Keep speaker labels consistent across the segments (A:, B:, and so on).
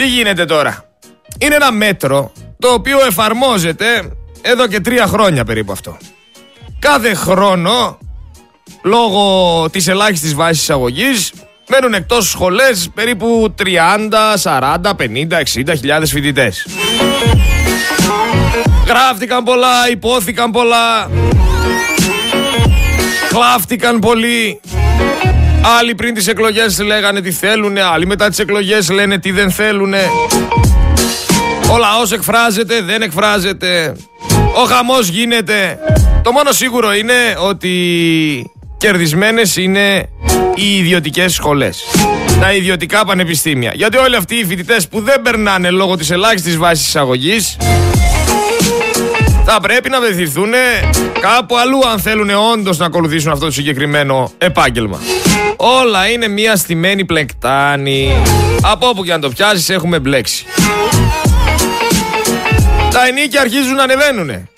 A: Τι γίνεται τώρα; Είναι ένα μέτρο το οποίο εφαρμόζεται εδώ και τρία χρόνια περίπου αυτό. Κάθε χρόνο, λόγω της ελάχιστης βάσης εισαγωγής, μένουν εκτός σχολές περίπου 30, 40, 50, 60 χιλιάδες φοιτητές. Γράφτηκαν πολλά, υπόθηκαν πολλά, χλάφτηκαν πολύ. Άλλοι πριν τις εκλογές λέγανε τι θέλουνε, άλλοι μετά τις εκλογές λένε τι δεν θέλουνε. Ο λαός εκφράζεται, δεν εκφράζεται. Ο χαμός γίνεται. Το μόνο σίγουρο είναι ότι κερδισμένες είναι οι ιδιωτικές σχολές. Τα ιδιωτικά πανεπιστήμια. Γιατί όλοι αυτοί οι φοιτητές που δεν περνάνε λόγω της ελάχιστης βάσης εισαγωγής θα πρέπει να βεθηθούν κάπου αλλού αν θέλουν όντως να ακολουθήσουν αυτό το συγκεκριμένο επάγγελμα. Όλα είναι μια στημένη πλεκτάνη. Από όπου και αν το πιάσεις έχουμε μπλέξει. Τα ενίκια αρχίζουν να ανεβαίνουν.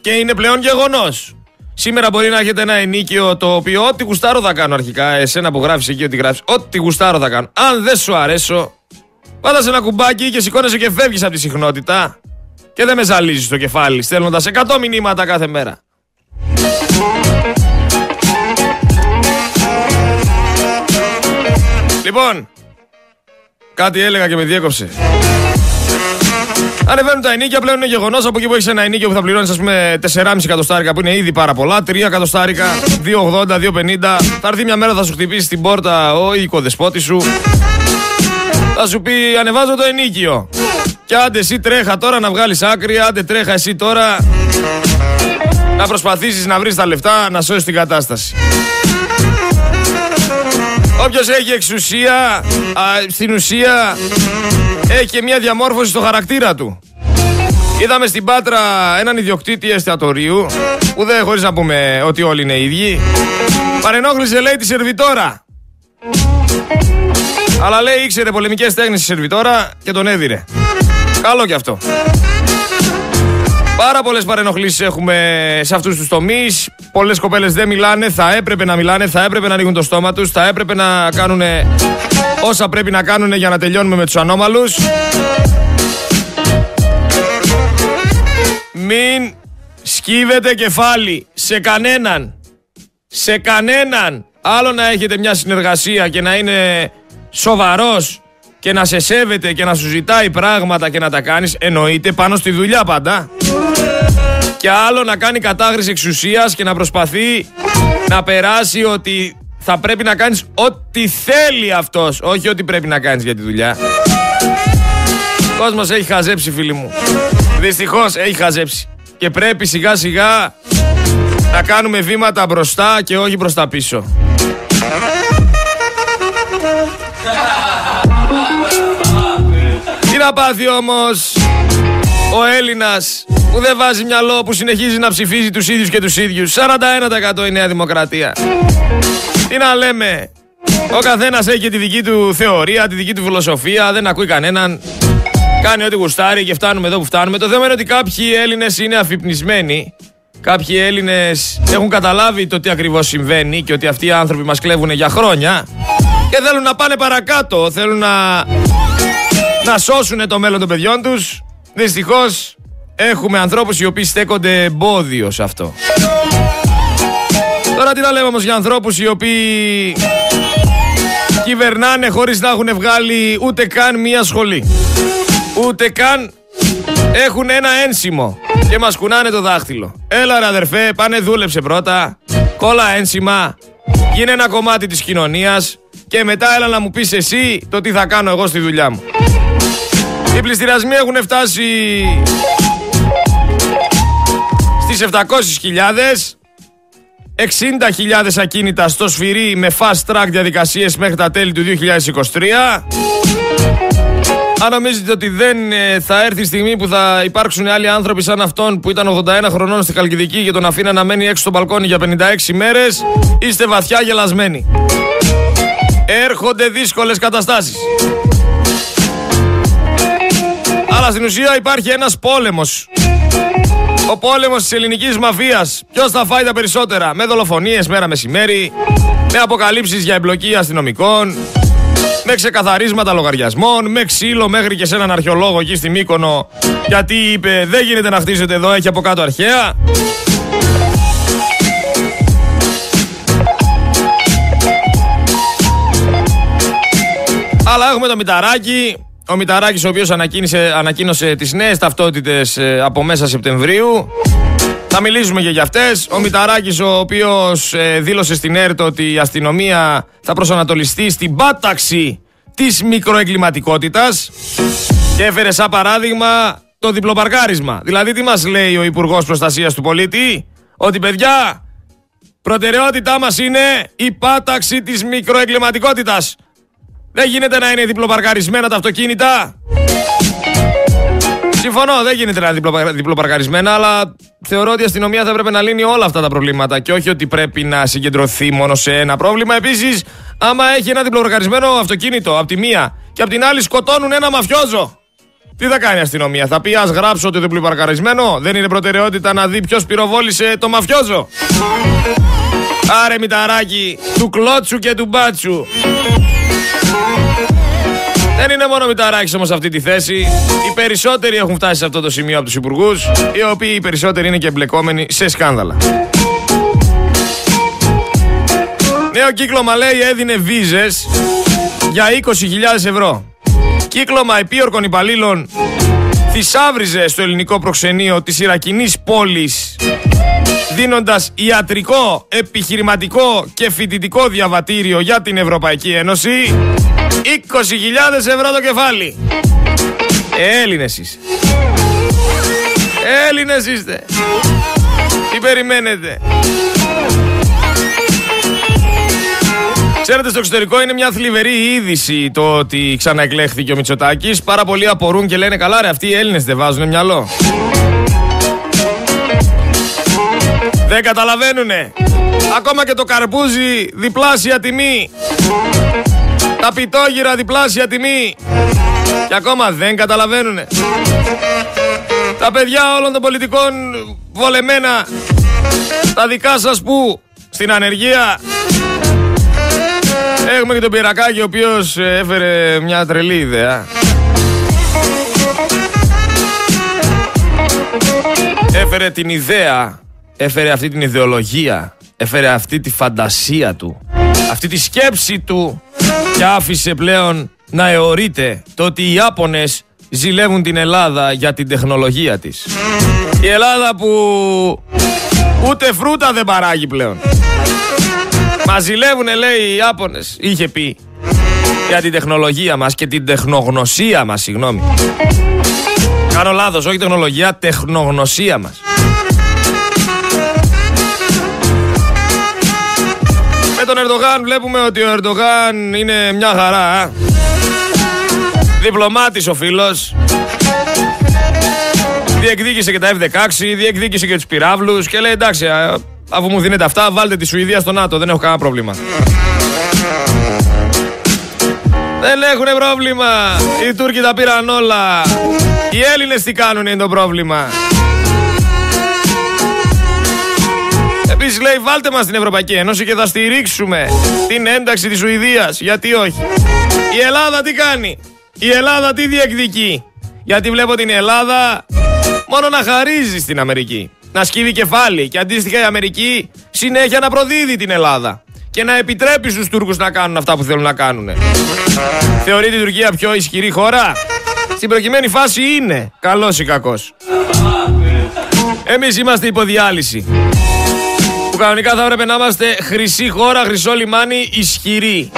A: Και είναι πλέον γεγονός. Σήμερα μπορεί να έχετε ένα ενίκιο το οποίο ό,τι γουστάρω θα κάνω αρχικά. Εσένα που γράφεις εκεί ότι γράφεις, ό,τι γουστάρω θα κάνω. Αν δεν σου αρέσω, πάτα σε ένα κουμπάκι και σηκώνεσαι και φεύγεις από τη συχνότητα. Και δεν με ζαλίζει το κεφάλι, στέλνοντας 100 μηνύματα κάθε μέρα. Λοιπόν, κάτι έλεγα και με διέκοψε. Ανεβαίνουν τα ενίκια, πλέον είναι γεγονός. Από εκεί που έχεις ένα ενίκιο που θα πληρώνεις, ας πούμε, 4,5 εκατοστάρικα που είναι ήδη πάρα πολλά, 3 εκατοστάρικα, 2,80, 2,50. Θα έρθει μια μέρα, θα σου χτυπήσει την πόρτα ο οικοδεσπότης σου. Θα σου πει, ανεβάζω το ενίκιο. Και άντε εσύ τρέχα τώρα να βγάλεις άκρη, άντε τρέχα εσύ τώρα να προσπαθήσεις να βρεις τα λεφτά να σώσεις την κατάσταση. Όποιος έχει εξουσία, α, στην ουσία έχει και μια διαμόρφωση στο χαρακτήρα του. Είδαμε στην Πάτρα έναν ιδιοκτήτη εστιατορίου, που δεν χωρίς να πούμε ότι όλοι είναι ίδιοι, παρενόχλησε λέει τη σερβιτόρα. Αλλά λέει ήξερε πολεμικές τέχνες η σερβιτόρα και τον έδιρε. Καλό κι αυτό. Πάρα πολλές παρενοχλήσεις έχουμε σε αυτούς τους τομείς. Πολλές κοπέλες δεν μιλάνε, θα έπρεπε να μιλάνε, θα έπρεπε να ανοίγουν το στόμα τους, θα έπρεπε να κάνουν όσα πρέπει να κάνουν για να τελειώνουμε με τους ανώμαλους. Μην σκύβετε κεφάλι σε κανέναν. Σε κανέναν. Άλλο να έχετε μια συνεργασία και να είναι σοβαρός και να σε σέβεται και να σου ζητάει πράγματα και να τα κάνεις εννοείται πάνω στη δουλειά πάντα. Και άλλο να κάνει κατάχρηση εξουσίας και να προσπαθεί να περάσει ότι θα πρέπει να κάνεις ό,τι θέλει αυτός όχι ό,τι πρέπει να κάνεις για τη δουλειά. Ο κόσμος έχει χαζέψει φίλοι μου. Δυστυχώς έχει χαζέψει. Και πρέπει σιγά σιγά να κάνουμε βήματα μπροστά και όχι μπροστά πίσω Τι να πάθει όμως ο Έλληνας που δεν βάζει μυαλό που συνεχίζει να ψηφίζει τους ίδιους και τους ίδιους. 41% η Νέα Δημοκρατία. Τι να λέμε Ο καθένας έχει τη δική του θεωρία, τη δική του φιλοσοφία Δεν ακούει κανέναν. Κάνει ό,τι γουστάρει και φτάνουμε εδώ που φτάνουμε. Το θέμα είναι ότι κάποιοι Έλληνες είναι αφυπνισμένοι. Κάποιοι Έλληνες έχουν καταλάβει το τι ακριβώς συμβαίνει Και ότι αυτοί οι άνθρωποι μας κλέβουν για χρόνια Και θέλουν να πάνε παρακάτω Θέλουν να, να σώσουν το μέλλον των παιδιών τους Δυστυχώς έχουμε ανθρώπους οι οποίοι στέκονται εμπόδιο σε αυτό. Τώρα τι να λέμε όμως για ανθρώπους οι οποίοι κυβερνάνε χωρίς να έχουν βγάλει ούτε καν μία σχολή. Ούτε καν έχουν ένα ένσημο και μας κουνάνε το δάχτυλο. Έλα ρε αδερφέ, πάνε δούλεψε πρώτα, κόλλα ένσημα, γίνε ένα κομμάτι της κοινωνίας και μετά έλα να μου πεις εσύ το τι θα κάνω εγώ στη δουλειά μου. Οι πληστηριασμοί έχουν φτάσει στις 700.000 60.000 ακίνητα στο σφυρί με fast track διαδικασίες μέχρι τα τέλη του 2023 αν νομίζετε ότι δεν ε, θα έρθει η στιγμή που θα υπάρξουν άλλοι άνθρωποι σαν αυτόν που ήταν 81 χρονών στη Καλκιδική και τον αφήνα να μένει έξω στο μπαλκόνι για 56 μέρες, είστε βαθιά γελασμένοι. Έρχονται δύσκολες καταστάσεις. Αλλά στην ουσία υπάρχει ένας πόλεμος. Ο πόλεμος της ελληνικής μαφίας. Ποιος θα φάει τα περισσότερα; Με δολοφονίες μέρα μεσημέρι. Με αποκαλύψεις για εμπλοκή αστυνομικών. με ξεκαθαρίσματα λογαριασμών, με ξύλο μέχρι και σε έναν αρχαιολόγο εκεί στη Μύκονο γιατί είπε δεν γίνεται να χτίσετε εδώ, έχει από κάτω αρχαία. Αλλά έχουμε το Μηταράκι, ο Μηταράκης ο οποίος ανακοίνωσε, ανακοίνωσε τις νέες ταυτότητες ε, από μέσα Σεπτεμβρίου. Θα μιλήσουμε και για αυτές. Ο Μηταράκης ο οποίος ε, δήλωσε στην ΕΡΤ ότι η αστυνομία θα προσανατολιστεί στην πάταξη της μικροεγκληματικότητας και έφερε σαν παράδειγμα το διπλοπαρκάρισμα. Δηλαδή τι μας λέει ο Υπουργός Προστασίας του Πολίτη, ότι παιδιά προτεραιότητά μας είναι η πάταξη της μικροεγκληματικότητας. Δεν γίνεται να είναι διπλοπαρκαρισμένα τα αυτοκίνητα. Συμφωνώ, δεν γίνεται να είναι διπλοπαρκαρισμένα, αλλά θεωρώ ότι η αστυνομία θα έπρεπε να λύνει όλα αυτά τα προβλήματα και όχι ότι πρέπει να συγκεντρωθεί μόνο σε ένα πρόβλημα. Επίσης, άμα έχει ένα διπλοπαρκαρισμένο αυτοκίνητο από τη μία και από την άλλη σκοτώνουν ένα μαφιόζο. Τι θα κάνει η αστυνομία, θα πει Α γράψω ότι διπλοπαρκαρισμένο. Δεν είναι προτεραιότητα να δει ποιος πυροβόλησε το μαφιόζο. Άρε μηταράκι του κλότσου και του μπάτσου. Δεν είναι μόνο Μηταράκης όμως αυτή τη θέση. Οι περισσότεροι έχουν φτάσει σε αυτό το σημείο από τους υπουργούς, οι οποίοι οι περισσότεροι είναι και εμπλεκόμενοι σε σκάνδαλα. Νέο κύκλωμα λέει έδινε βίζες για 20.000 ευρώ. Κύκλωμα επίορκων υπαλλήλων θησάβριζε στο ελληνικό προξενείο της Ιρακινής πόλης δίνοντας ιατρικό, επιχειρηματικό και φοιτητικό διαβατήριο για την Ευρωπαϊκή Ένωση 20.000 ευρώ το κεφάλι. Έλληνες είστε. Έλληνες είστε. Τι περιμένετε; Ξέρετε, στο εξωτερικό είναι μια θλιβερή είδηση το ότι ξαναεκλέχθηκε ο Μητσοτάκης. Πάρα πολλοί απορούν και λένε καλά ρε αυτοί οι Έλληνες δεν βάζουν μυαλό. Δεν καταλαβαίνουνε. Ακόμα και το καρπούζι διπλάσια τιμή. Τα πιτόγυρα διπλάσια τιμή. Και ακόμα δεν καταλαβαίνουνε. Τα παιδιά όλων των πολιτικών βολεμένα. Τα δικά σας που στην ανεργία. Έχουμε και τον Πυρακάκη ο οποίος ε, έφερε μια τρελή ιδέα. Έφερε την ιδέα, έφερε αυτή την ιδεολογία, έφερε αυτή τη φαντασία του, αυτή τη σκέψη του και άφησε πλέον να αιωρείται το ότι οι Ιάπωνες ζηλεύουν την Ελλάδα για την τεχνολογία της. Η Ελλάδα που ούτε φρούτα δεν παράγει πλέον. Μα ζηλεύουν λέει οι Ιάπωνες, είχε πει, για την τεχνολογία μας και την τεχνογνωσία μας, συγγνώμη. Κάνω λάθος, όχι τεχνολογία, τεχνογνωσία μας. Τον Ερντογάν βλέπουμε ότι ο Ερντογάν είναι μια χαρά. Διπλωμάτης ο φίλος. Διεκδίκησε και τα F-16, διεκδίκησε και τους πυράβλους και λέει εντάξει, αφού μου δίνετε αυτά, βάλτε τη Σουηδία στο ΝΑΤΟ, δεν έχω κανένα πρόβλημα. Δεν έχουν πρόβλημα. Οι Τούρκοι τα πήραν όλα. Οι Έλληνες τι κάνουν είναι το πρόβλημα. Λέει βάλτε μας στην Ευρωπαϊκή Ένωση και θα στηρίξουμε την ένταξη της Σουηδίας. Γιατί όχι. Η Ελλάδα τι κάνει; Η Ελλάδα τι διεκδικεί; Γιατί βλέπω την Ελλάδα μόνο να χαρίζει στην Αμερική. Να σκύβει κεφάλι και αντίστοιχα η Αμερική συνέχεια να προδίδει την Ελλάδα. Και να επιτρέπει στους Τούρκους να κάνουν αυτά που θέλουν να κάνουν. Θεωρεί την Τουρκία πιο ισχυρή χώρα; Στην προκειμένη φάση είναι. Καλός ή κακός. Εμείς είμαστε υποδιάλυση που κανονικά θα έπρεπε να είμαστε χρυσή χώρα, χρυσό λιμάνι, ισχυρή.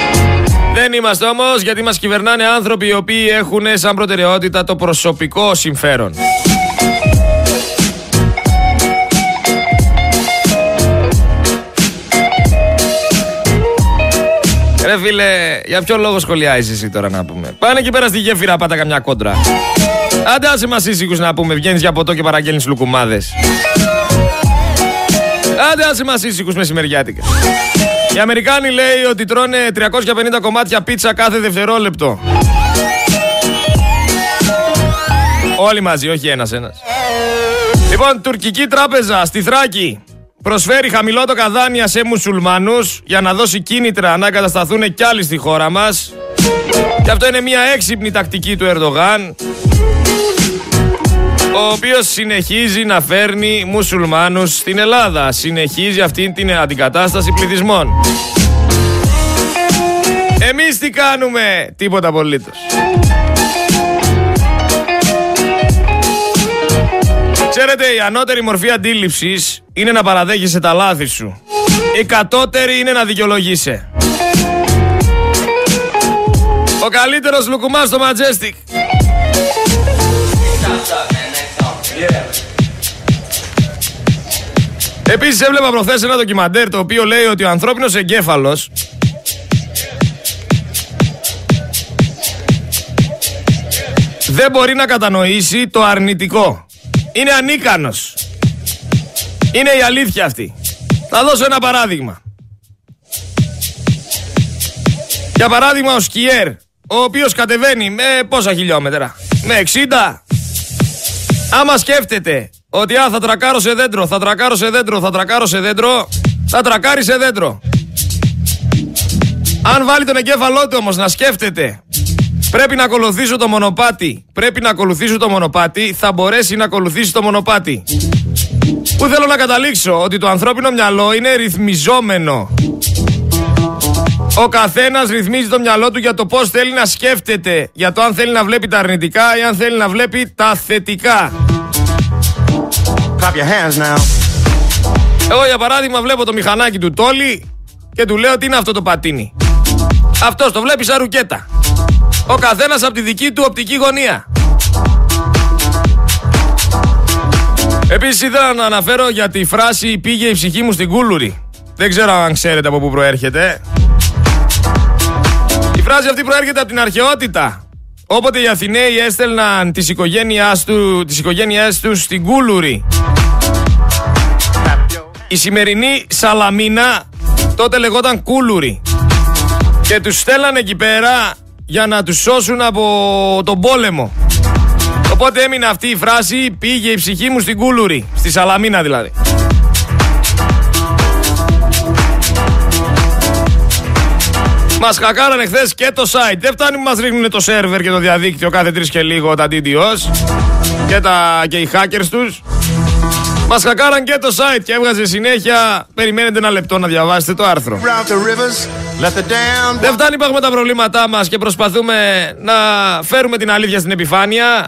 A: Δεν είμαστε όμως γιατί μας κυβερνάνε άνθρωποι οι οποίοι έχουν σαν προτεραιότητα το προσωπικό συμφέρον. Ρε φίλε, για ποιο λόγο σχολιάζεις εσύ τώρα να πούμε; Πάνε εκεί πέρα στη γέφυρα, πάτα καμιά κόντρα. Άντε άσε μας ήσυχους να πούμε, βγαίνεις για ποτό και παραγγέλνεις λουκουμάδες. Άντε άσε μας ήσυχους μεσημεριάτικα. Οι Αμερικάνοι λέει ότι τρώνε 350 κομμάτια πίτσα κάθε δευτερόλεπτο. Όλοι μαζί, όχι ένας ένας. Λοιπόν, τουρκική τράπεζα στη Θράκη προσφέρει χαμηλό καδάνια σε μουσουλμάνους για να δώσει κίνητρα να εγκατασταθούν κι άλλοι στη χώρα μας. Και αυτό είναι μια έξυπνη τακτική του Ερντογάν ο οποίος συνεχίζει να φέρνει μουσουλμάνους στην Ελλάδα. Συνεχίζει αυτήν την αντικατάσταση πληθυσμών. Εμείς τι κάνουμε, τίποτα απολύτως. Ξέρετε, η ανώτερη μορφή αντίληψης είναι να παραδέχεσαι τα λάθη σου. Η κατώτερη είναι να δικαιολογείσαι. Ο καλύτερος λουκουμάς στο Majestic. Επίσης έβλεπα προχθές ένα ντοκιμαντέρ το οποίο λέει ότι ο ανθρώπινος εγκέφαλος δεν μπορεί να κατανοήσει το αρνητικό. Είναι ανίκανος. Είναι η αλήθεια αυτή. Θα δώσω ένα παράδειγμα. Για παράδειγμα ο σκιέρ, ο οποίος κατεβαίνει με πόσα χιλιόμετρα; Με 60. Άμα σκέφτεται ότι α, θα τρακάρω σε δέντρο, θα τρακάρω σε δέντρο, θα τρακάρω σε δέντρο, θα τρακάρει σε δέντρο. Αν βάλει τον εγκέφαλό του όμως να σκέφτεται Πρέπει να ακολουθήσω το μονοπάτι. Πρέπει να ακολουθήσω το μονοπάτι. Θα μπορέσει να ακολουθήσει το μονοπάτι. Πού θέλω να καταλήξω ότι το ανθρώπινο μυαλό είναι ρυθμιζόμενο. Ο καθένας ρυθμίζει το μυαλό του για το πώς θέλει να σκέφτεται. Για το αν θέλει να βλέπει τα αρνητικά ή αν θέλει να βλέπει τα θετικά. Εγώ για παράδειγμα βλέπω το μηχανάκι του Τόλι και του λέω τι είναι αυτό το πατίνι; Αυτός το βλέπεις σαν ρουκέτα. Ο καθένας από τη δική του οπτική γωνία. Επίσης ήθελα να αναφέρω για τη φράση «Πήγε η ψυχή μου στην κούλουρη». Δεν ξέρω αν ξέρετε από πού προέρχεται. Η φράση αυτή προέρχεται από την αρχαιότητα. Όποτε οι Αθηναίοι έστελναν τις οικογένειές, του, τις οικογένειές τους στην Κούλουρη. Η σημερινή Σαλαμίνα τότε λεγόταν Κούλουρη. Και τους στέλναν εκεί πέρα για να τους σώσουν από τον πόλεμο. Οπότε έμεινε αυτή η φράση πήγε η ψυχή μου στην Κούλουρη, στη Σαλαμίνα δηλαδή. Μας χακάρανε χθες και το site. Δεν φτάνει που μας ρίχνουν το σερβερ και το διαδίκτυο κάθε τρεις και λίγο τα DDoS και, τα, και οι hackers τους. Μας χακάραν και το site και έβγαζε συνέχεια. Περιμένετε ένα λεπτό να διαβάσετε το άρθρο. Δεν φτάνει που έχουμε τα προβλήματά μας και προσπαθούμε να φέρουμε την αλήθεια στην επιφάνεια.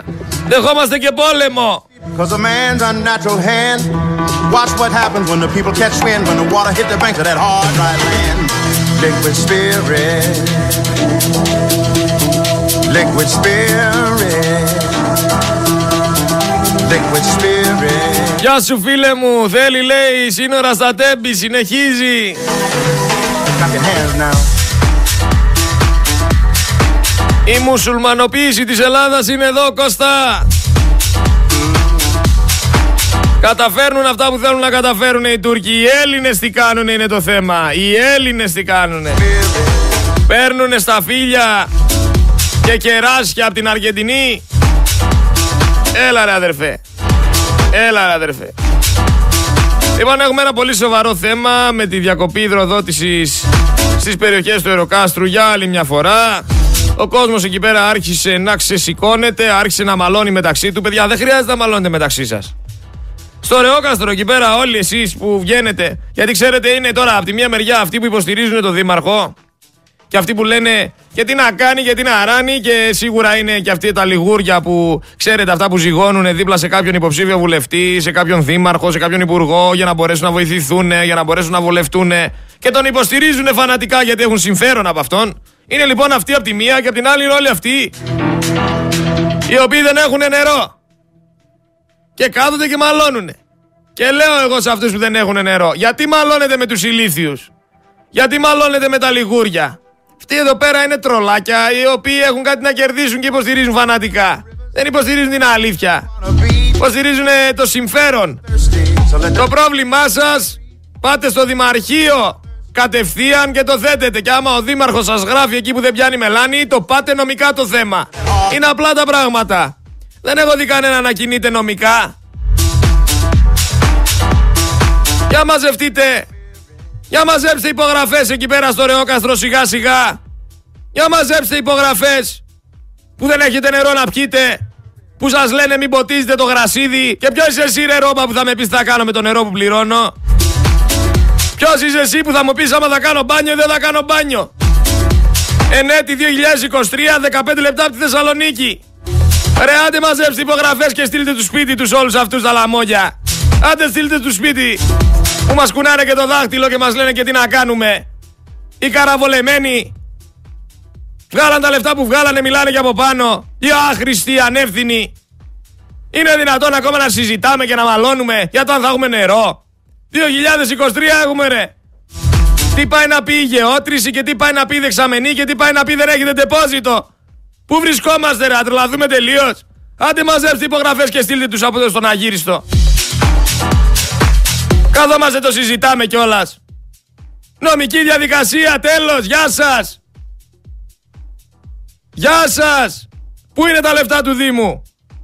A: Δεχόμαστε και πόλεμο. Cause a man's unnatural hand. Watch what happens when the people catch wind, when the water hit the banks of that hard, dry land. Liquid spirit. Liquid spirit. Liquid spirit. Γεια σου φίλε μου, θέλει λέει σύνορα στα τέμπη, συνεχίζει. Η μουσουλμανοποίηση της Ελλάδας είναι εδώ Κώστα Καταφέρνουν αυτά που θέλουν να καταφέρουν οι Τούρκοι Οι Έλληνες τι κάνουν είναι το θέμα Οι Έλληνες τι κάνουν Παίρνουν στα φίλια Και κεράσια από την Αργεντινή Έλα ρε αδερφέ Έλα ρε αδερφέ Λοιπόν, έχουμε ένα πολύ σοβαρό θέμα με τη διακοπή υδροδότησης στις περιοχές του Εροκάστρου για άλλη μια φορά. Ο κόσμος εκεί πέρα άρχισε να ξεσηκώνεται, άρχισε να μαλώνει μεταξύ του. Παιδιά, δεν χρειάζεται να μαλώνετε μεταξύ σας. Στο Ρεόκαστρο εκεί πέρα όλοι εσείς που βγαίνετε, γιατί ξέρετε είναι τώρα από τη μία μεριά αυτοί που υποστηρίζουν τον Δήμαρχο και αυτοί που λένε και τι να κάνει και τι να ράνει και σίγουρα είναι και αυτοί τα λιγούρια που ξέρετε αυτά που ζυγώνουν δίπλα σε κάποιον υποψήφιο βουλευτή, σε κάποιον δήμαρχο, σε κάποιον υπουργό για να μπορέσουν να βοηθηθούν, για να μπορέσουν να βολευτούν και τον υποστηρίζουν φανατικά γιατί έχουν συμφέρον από αυτόν. Είναι λοιπόν αυτοί από τη μία και από την άλλη όλοι αυτοί οι οποίοι δεν έχουν νερό και κάθονται και μαλώνουν. Και λέω εγώ σε αυτούς που δεν έχουν νερό, γιατί μαλώνετε με τους ηλίθιους, γιατί μαλώνετε με τα λιγούρια, αυτοί εδώ πέρα είναι τρολάκια οι οποίοι έχουν κάτι να κερδίσουν και υποστηρίζουν φανατικά. Δεν υποστηρίζουν την αλήθεια. Υποστηρίζουν το συμφέρον. Το πρόβλημά σας πάτε στο Δημαρχείο κατευθείαν και το θέτετε. Και άμα ο Δήμαρχος σας γράφει εκεί που δεν πιάνει μελάνη, το πάτε νομικά το θέμα. Είναι απλά τα πράγματα. Δεν έχω δει κανένα να κινείται νομικά. Για μαζευτείτε για μαζέψτε υπογραφές εκεί πέρα στο Ρεόκαστρο σιγά σιγά. Για μαζέψτε υπογραφές που δεν έχετε νερό να πιείτε. Που σας λένε μην ποτίζετε το γρασίδι. Και ποιος είσαι εσύ ρε Ρώμα που θα με πεις τι θα κάνω με το νερό που πληρώνω; Ποιος είσαι εσύ που θα μου πεις άμα θα κάνω μπάνιο ή δεν θα κάνω μπάνιο; Ενέτη 2023, 15 λεπτά από τη Θεσσαλονίκη. Ρε άντε μαζέψτε υπογραφές και στείλτε του σπίτι τους όλους αυτούς τα λαμόγια. Άντε στείλτε του σπίτι που μας κουνάνε και το δάχτυλο και μας λένε και τι να κάνουμε. Οι καραβολεμένοι βγάλαν τα λεφτά που βγάλανε, μιλάνε και από πάνω. Οι άχρηστοι, ανεύθυνοι. Είναι δυνατόν ακόμα να συζητάμε και να μαλώνουμε για το αν θα έχουμε νερό. 2023 έχουμε ρε. Τι πάει να πει η γεώτρηση και τι πάει να πει η δεξαμενή και τι πάει να πει δεν έχετε τεπόζιτο. Πού βρισκόμαστε ρε, ατρελαθούμε τελείως. Άντε μαζέψτε υπογραφές και στείλτε τους από εδώ στον Αγύριστο. Καθόμαστε το συζητάμε κιόλας. Νομική διαδικασία, τέλος, γεια σας. Γεια σας. Πού είναι τα λεφτά του Δήμου;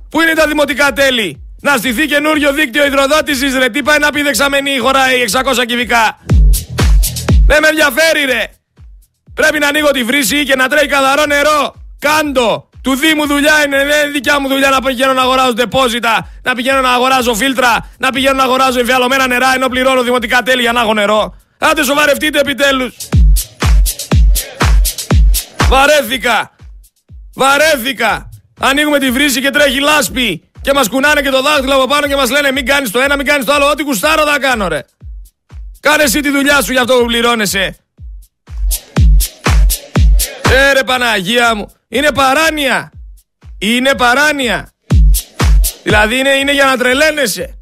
A: Πού είναι τα δημοτικά τέλη; Να στηθεί καινούριο δίκτυο υδροδότησης ρε. Τι πάει να πει δεξαμενή χωράει 600 κυβικά. Δεν με ενδιαφέρει ρε. Πρέπει να ανοίγω τη βρύση και να τρέχει καθαρό νερό. Κάντο. Του Δήμου δουλειά είναι, δεν είναι δικιά μου δουλειά να πηγαίνω να αγοράζω δεπόζιτα, να πηγαίνω να αγοράζω φίλτρα, να πηγαίνω να αγοράζω εμφιαλωμένα νερά ενώ πληρώνω δημοτικά τέλη για να έχω νερό. Άντε σοβαρευτείτε επιτέλους. Βαρέθηκα. Βαρέθηκα. Ανοίγουμε τη βρύση και τρέχει λάσπη. Και μας κουνάνε και το δάχτυλο από πάνω και μας λένε μην κάνεις το ένα, μην κάνεις το άλλο. Ό,τι κουστάρω θα κάνω ρε. Κάνε εσύ τη δουλειά σου για αυτό που πληρώνεσαι. Ε ρε Παναγία μου. Είναι παράνοια. Είναι παράνοια. Δηλαδή είναι, είναι για να τρελαίνεσαι.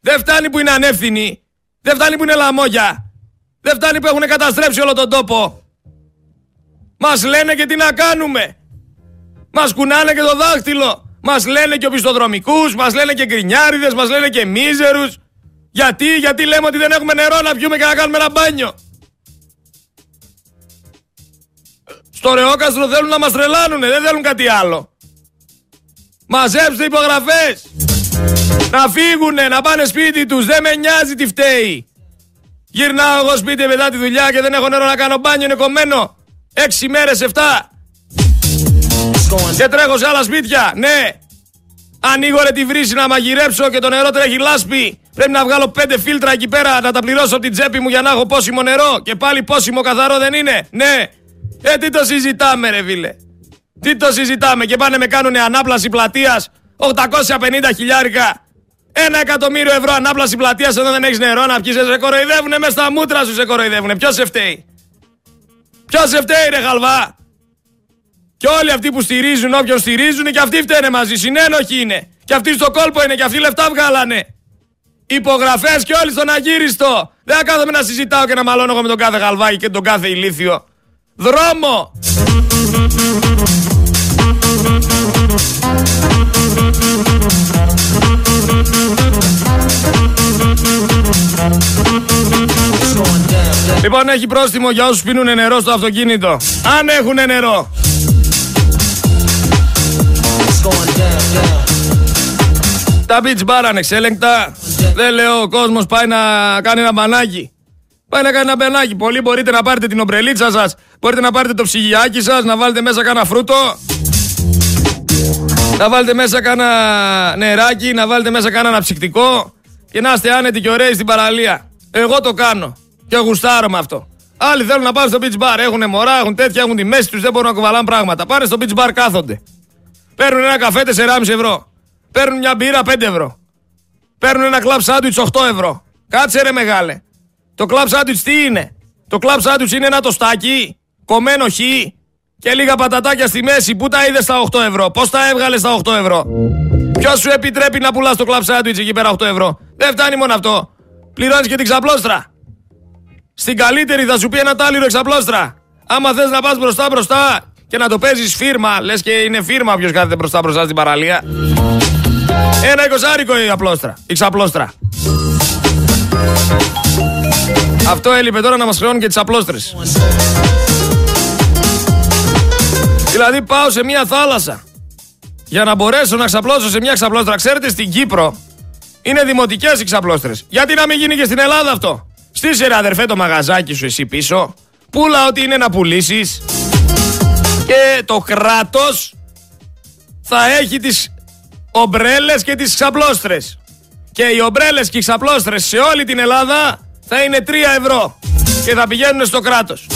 A: Δεν φτάνει που είναι ανεύθυνοι. Δεν φτάνει που είναι λαμόγια. Δεν φτάνει που έχουν καταστρέψει όλο τον τόπο. Μας λένε και τι να κάνουμε. Μας κουνάνε και το δάχτυλο. Μας λένε και οπισθοδρομικούς, μας λένε και γκρινιάριδες, μας λένε και μίζερους. Γιατί, γιατί λέμε ότι δεν έχουμε νερό να πιούμε και να κάνουμε ένα μπάνιο. Στο Ρεόκαστρο θέλουν να μας τρελάνουνε, δεν θέλουν κάτι άλλο. Μαζέψτε υπογραφές. Να φύγουνε, να πάνε σπίτι τους, δεν με νοιάζει τι φταίει. Γυρνάω εγώ σπίτι μετά τη δουλειά και δεν έχω νερό να κάνω μπάνιο, είναι κομμένο. Έξι μέρες, εφτά. Και τρέχω σε άλλα σπίτια, ναι. Ανοίγω ρε τη βρύση να μαγειρέψω και το νερό τρέχει λάσπη. Πρέπει να βγάλω πέντε φίλτρα εκεί πέρα να τα πληρώσω από την τσέπη μου για να έχω πόσιμο νερό. Και πάλι πόσιμο καθαρό δεν είναι. Ναι. Ε, τι το συζητάμε, ρε φίλε. Τι το συζητάμε και πάνε με κάνουν ανάπλαση πλατείας 850 χιλιάρικα. Ένα εκατομμύριο ευρώ ανάπλαση πλατείας εδώ δεν έχεις νερό να πιεις. Σε κοροϊδεύουνε μέσα στα μούτρα σου, σε κοροϊδεύουνε. Ποιος σε φταίει; Ποιος σε φταίει, ρε χαλβά. Και όλοι αυτοί που στηρίζουν όποιον στηρίζουν και αυτοί φταίνε μαζί. Συνένοχοι είναι. Και αυτοί στο κόλπο είναι και αυτοί λεφτά βγάλανε. Υπογραφές και όλοι στον αγύριστο. Δεν θα κάθομαι να συζητάω και να μαλώνω εγώ με τον κάθε γαλβάκι και τον κάθε ηλίθιο. Δρόμο! Λοιπόν, έχει πρόστιμο για όσους πίνουν νερό στο αυτοκίνητο. Αν έχουν νερό. Τα beach bar ανεξέλεγκτα. Δεν λέω ο κόσμος πάει να κάνει ένα μπανάκι. Πάει να κάνει ένα μπανάκι. Πολλοί μπορείτε να πάρετε την ομπρελίτσα σας. Μπορείτε να πάρετε το ψυγιάκι σας, να βάλετε μέσα κάνα φρούτο. Να βάλετε μέσα κάνα νεράκι, να βάλετε μέσα κάνα αναψυκτικό και να είστε άνετοι και ωραίοι στην παραλία. Εγώ το κάνω και γουστάρω με αυτό. Άλλοι θέλουν να πάνε στο beach bar, έχουν μωρά, έχουν τέτοια, έχουν τη μέση τους, δεν μπορούν να κουβαλάνε πράγματα. Πάνε στο beach bar, κάθονται. Παίρνουν ένα καφέ 4,5 ευρώ. Παίρνουν μια μπύρα 5 ευρώ. Παίρνουν ένα κλαμπ σάντουιτ 8 ευρώ. Κάτσε ρε μεγάλε. Το κλαμπ σάντουιτς τι είναι; Το κλαμπ σάντουιτς είναι ένα τοστάκι, κομμένο χ και λίγα πατατάκια στη μέση. Πού τα είδες στα 8 ευρώ. Πώς τα έβγαλες στα 8 ευρώ; Ποιος σου επιτρέπει να πουλάς το κλαμπ σάντουιτς εκεί πέρα 8 ευρώ; Δεν φτάνει μόνο αυτό. Πληρώνεις και την ξαπλώστρα. Στην καλύτερη θα σου πει ένα τάλιρο εξαπλώστρα. Άμα θες να πας μπροστά μπροστά και να το παίζεις φίρμα, λες και είναι φίρμα ποιο κάθεται μπροστά μπροστά στην παραλία. Ένα εικοσάρικο η απλώστρα. Η ξαπλώστρα. Αυτό έλειπε τώρα να μας χρεώνουν και τις απλώστρες. Δηλαδή πάω σε μια θάλασσα για να μπορέσω να ξαπλώσω σε μια ξαπλώστρα. Ξέρετε στην Κύπρο είναι δημοτικές οι ξαπλώστρες. Γιατί να μην γίνει και στην Ελλάδα αυτό; Στήσε ρε αδερφέ το μαγαζάκι σου εσύ πίσω. Πούλα ό,τι είναι να πουλήσεις. Και το κράτος θα έχει τις ομπρέλες και τις ξαπλώστρες. Και οι ομπρέλες και οι ξαπλώστρες σε όλη την Ελλάδα θα είναι 3 ευρώ και θα πηγαίνουν στο κράτος.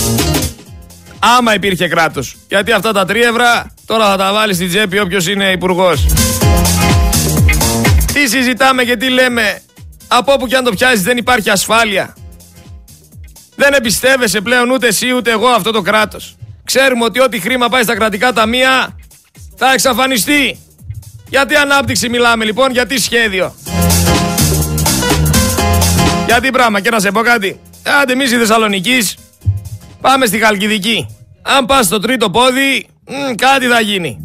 A: Άμα υπήρχε κράτος. Γιατί αυτά τα 3 ευρώ τώρα θα τα βάλεις στην τσέπη όποιος είναι υπουργός. Τι συζητάμε και τι λέμε. Από όπου και αν το πιάσεις δεν υπάρχει ασφάλεια. Δεν εμπιστεύεσαι πλέον ούτε εσύ ούτε εγώ αυτό το κράτος. Ξέρουμε ότι ό,τι χρήμα πάει στα κρατικά ταμεία θα εξαφανιστεί. Γιατί ανάπτυξη μιλάμε λοιπόν, γιατί σχέδιο. Γιατί πράγμα, και να σε πω κάτι. Άντε εμείς οι Θεσσαλονικής πάμε στη Χαλκιδική. Αν πας στο τρίτο πόδι, κάτι θα γίνει.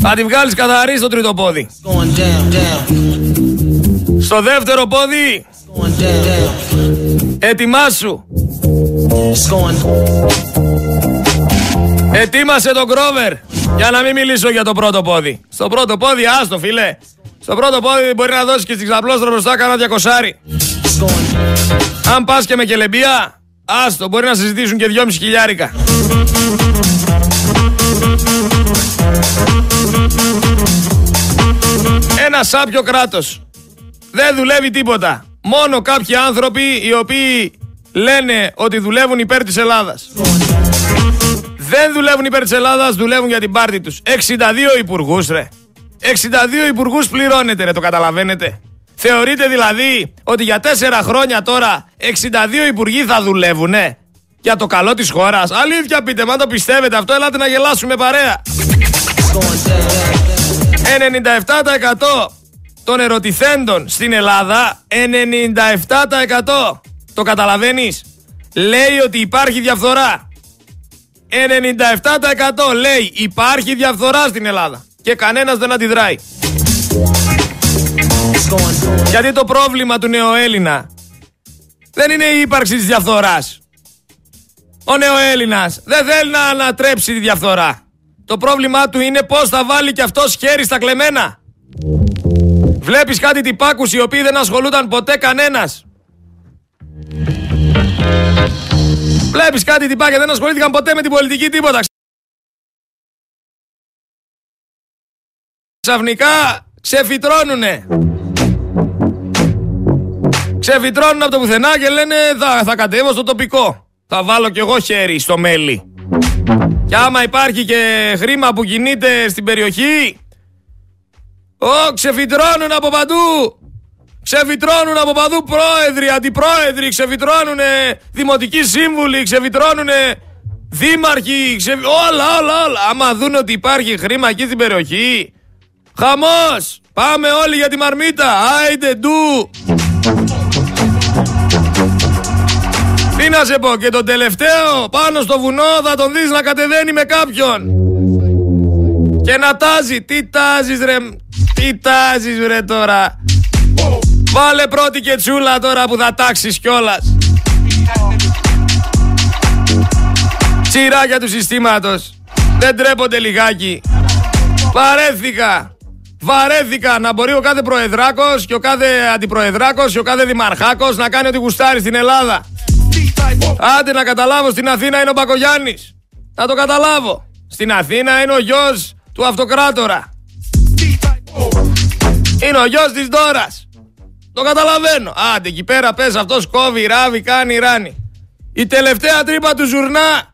A: Θα τη βγάλεις καθαρή στο τρίτο πόδι. Στο δεύτερο πόδι, ετοιμάσου. Ετοίμασε τον Κρόβερ για να μην μιλήσω για το πρώτο πόδι. Στο πρώτο πόδι, άστο φίλε. Στο πρώτο πόδι μπορεί να δώσει και στην ξαπλώστρο μπροστά κάνα διακοσάρι. Αν πας και με κελεμπία, άστο, μπορεί να συζητήσουν και δυόμιση χιλιάρικα. Ένα σάπιο κράτος. Δεν δουλεύει τίποτα. Μόνο κάποιοι άνθρωποι οι οποίοι λένε ότι δουλεύουν υπέρ της Ελλάδας. Δεν δουλεύουν υπέρ της Ελλάδας, δουλεύουν για την πάρτη τους. 62 υπουργούς ρε. 62 υπουργούς πληρώνετε ρε, το καταλαβαίνετε. Θεωρείτε δηλαδή ότι για τέσσερα χρόνια τώρα 62 υπουργοί θα δουλεύουνε; Για το καλό της χώρας. Αλήθεια πείτε, μα το πιστεύετε αυτό, ελάτε να γελάσουμε παρέα. 97% των ερωτηθέντων στην Ελλάδα, 97% το καταλαβαίνεις, λέει ότι υπάρχει διαφθορά. 97% λέει υπάρχει διαφθορά στην Ελλάδα και κανένας δεν αντιδράει. Γιατί το πρόβλημα του νεοέλληνα δεν είναι η ύπαρξη της διαφθοράς. Ο νεοέλληνας δεν θέλει να ανατρέψει τη διαφθορά. Το πρόβλημά του είναι πώς θα βάλει και αυτός χέρι στα κλεμμένα. Βλέπεις κάτι τυπάκους οι οποίοι δεν ασχολούνταν ποτέ κανένας. Βλέπεις κάτι τυπάκια δεν ασχολήθηκαν ποτέ με την πολιτική τίποτα. Ξαφνικά ξεφυτρώνουνε. Ξεφυτρώνουν από το πουθενά και λένε θα, θα κατέβω στο τοπικό. Θα βάλω κι εγώ χέρι στο μέλι. Και άμα υπάρχει και χρήμα που κινείται στην περιοχή, Ω, ξεφυτρώνουν από παντού! Ξεφυτρώνουν από παντού πρόεδροι, αντιπρόεδροι, ξεφυτρώνουν δημοτικοί σύμβουλοι, ξεφυτρώνουν δήμαρχοι, όλα, όλα, όλα. Άμα δουν ότι υπάρχει χρήμα εκεί στην περιοχή, χαμός! Πάμε όλοι για τη μαρμίτα, άιντε ντου! Τι να σε πω, και τον τελευταίο πάνω στο βουνό θα τον δεις να κατεβαίνει με κάποιον. Και να τάζει, τι τάζεις ρε, τι τάζεις ρε τώρα. Βάλε πρώτη και τσούλα τώρα που θα τάξεις κιόλας. Τσιράκια του συστήματος. Δεν τρέπονται λιγάκι. Βαρέθηκα. Βαρέθηκα να μπορεί ο κάθε προεδράκος και ο κάθε αντιπροεδράκος και ο κάθε δημαρχάκος να κάνει ό,τι γουστάρει στην Ελλάδα. Άντε να καταλάβω στην Αθήνα είναι ο Μπακογιάννης. Να το καταλάβω. Στην Αθήνα είναι ο γιος του αυτοκράτορα. Είναι ο γιος της Δόρας. Το καταλαβαίνω. Άντε εκεί πέρα πες αυτός κόβει, ράβει, κάνει, ράνει. Η τελευταία τρύπα του ζουρνά.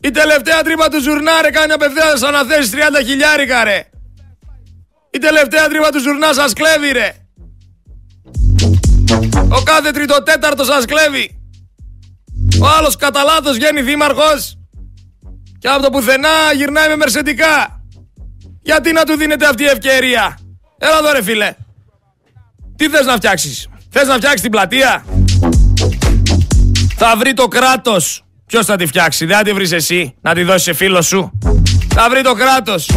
A: Η τελευταία τρύπα του ζουρνά ρε κάνει απευθείας αναθέσεις 30 χιλιάρικα ρε. Η τελευταία τρύπα του ζουρνά σας κλέβει ρε. Ο κάθε τριτοτέταρτος σας κλέβει. Ο άλλος κατά λάθος βγαίνει δήμαρχος και από το πουθενά γυρνάει με μερσεντικά. Γιατί να του δίνετε αυτή η ευκαιρία; Έλα εδώ ρε φίλε. Τι θες να φτιάξεις; Θες να φτιάξεις την πλατεία; Θα βρει το κράτος. Ποιος θα τη φτιάξει. Δεν θα τη βρεις εσύ. Να τη δώσεις σε φίλο σου. Θα βρει το κράτος.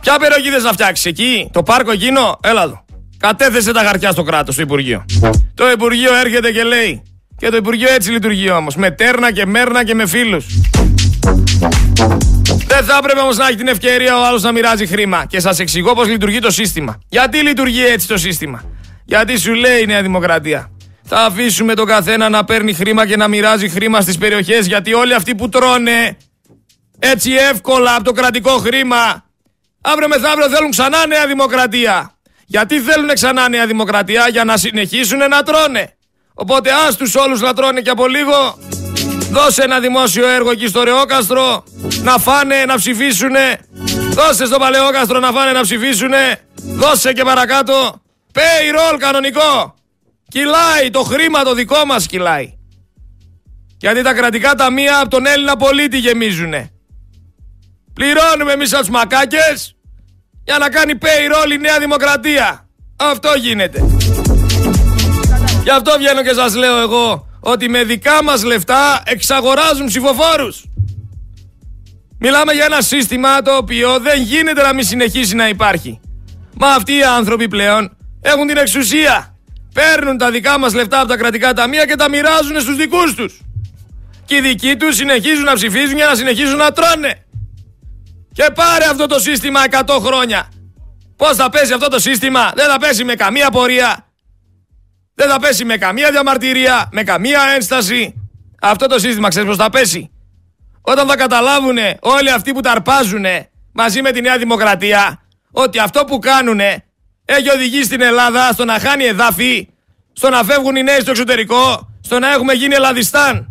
A: Ποια περιοχή θες να φτιάξεις εκεί; Το πάρκο εκείνο; Έλα εδώ. Κατέθεσε τα χαρτιά στο κράτος, στο Υπουργείο. Το Υπουργείο έρχεται και λέει. Και το Υπουργείο έτσι λειτουργεί όμως. Με τέρνα και μέρνα και με φίλους. Δεν θα έπρεπε όμως να έχει την ευκαιρία ο άλλος να μοιράζει χρήμα. Και σας εξηγώ πώς λειτουργεί το σύστημα. Γιατί λειτουργεί έτσι το σύστημα. Γιατί σου λέει η Νέα Δημοκρατία. Θα αφήσουμε τον καθένα να παίρνει χρήμα και να μοιράζει χρήμα στις περιοχές γιατί όλοι αυτοί που τρώνε έτσι εύκολα από το κρατικό χρήμα αύριο μεθαύριο θέλουν ξανά νέα δημοκρατία. Γιατί θέλουν ξανά νέα δημοκρατία; Για να συνεχίσουν να τρώνε. Οπότε ας τους όλους να τρώνε και από λίγο Δώσε ένα δημόσιο έργο εκεί στο Ρεόκαστρο να φάνε, να ψηφίσουνε. Δώσε στο Παλαιόκαστρο να φάνε, να ψηφίσουνε. Δώσε και παρακάτω. Payroll κανονικό. Κυλάει, το χρήμα το δικό μας κυλάει. Γιατί τα κρατικά ταμεία από τον Έλληνα πολίτη γεμίζουνε. Πληρώνουμε εμείς τους μακάκες για να κάνει payroll η Νέα Δημοκρατία. Αυτό γίνεται. Γι' αυτό βγαίνω και σας λέω εγώ ότι με δικά μας λεφτά εξαγοράζουν ψηφοφόρους. Μιλάμε για ένα σύστημα το οποίο δεν γίνεται να μην συνεχίσει να υπάρχει. Μα αυτοί οι άνθρωποι πλέον έχουν την εξουσία. Παίρνουν τα δικά μας λεφτά από τα κρατικά ταμεία και τα μοιράζουν στους δικούς τους. Και οι δικοί τους συνεχίζουν να ψηφίζουν για να συνεχίζουν να τρώνε. Και πάρε αυτό το σύστημα 100 χρόνια. Πώς θα πέσει αυτό το σύστημα, δεν θα πέσει με καμία πορεία. Δεν θα πέσει με καμία διαμαρτυρία, με καμία ένσταση. Αυτό το σύστημα ξέρεις πώς θα πέσει; Όταν θα καταλάβουν όλοι αυτοί που ταρπάζουν μαζί με τη Νέα Δημοκρατία ότι αυτό που κάνουν έχει οδηγήσει την Ελλάδα στο να χάνει εδάφη, στο να φεύγουν οι νέοι στο εξωτερικό, στο να έχουμε γίνει Ελλαδιστάν.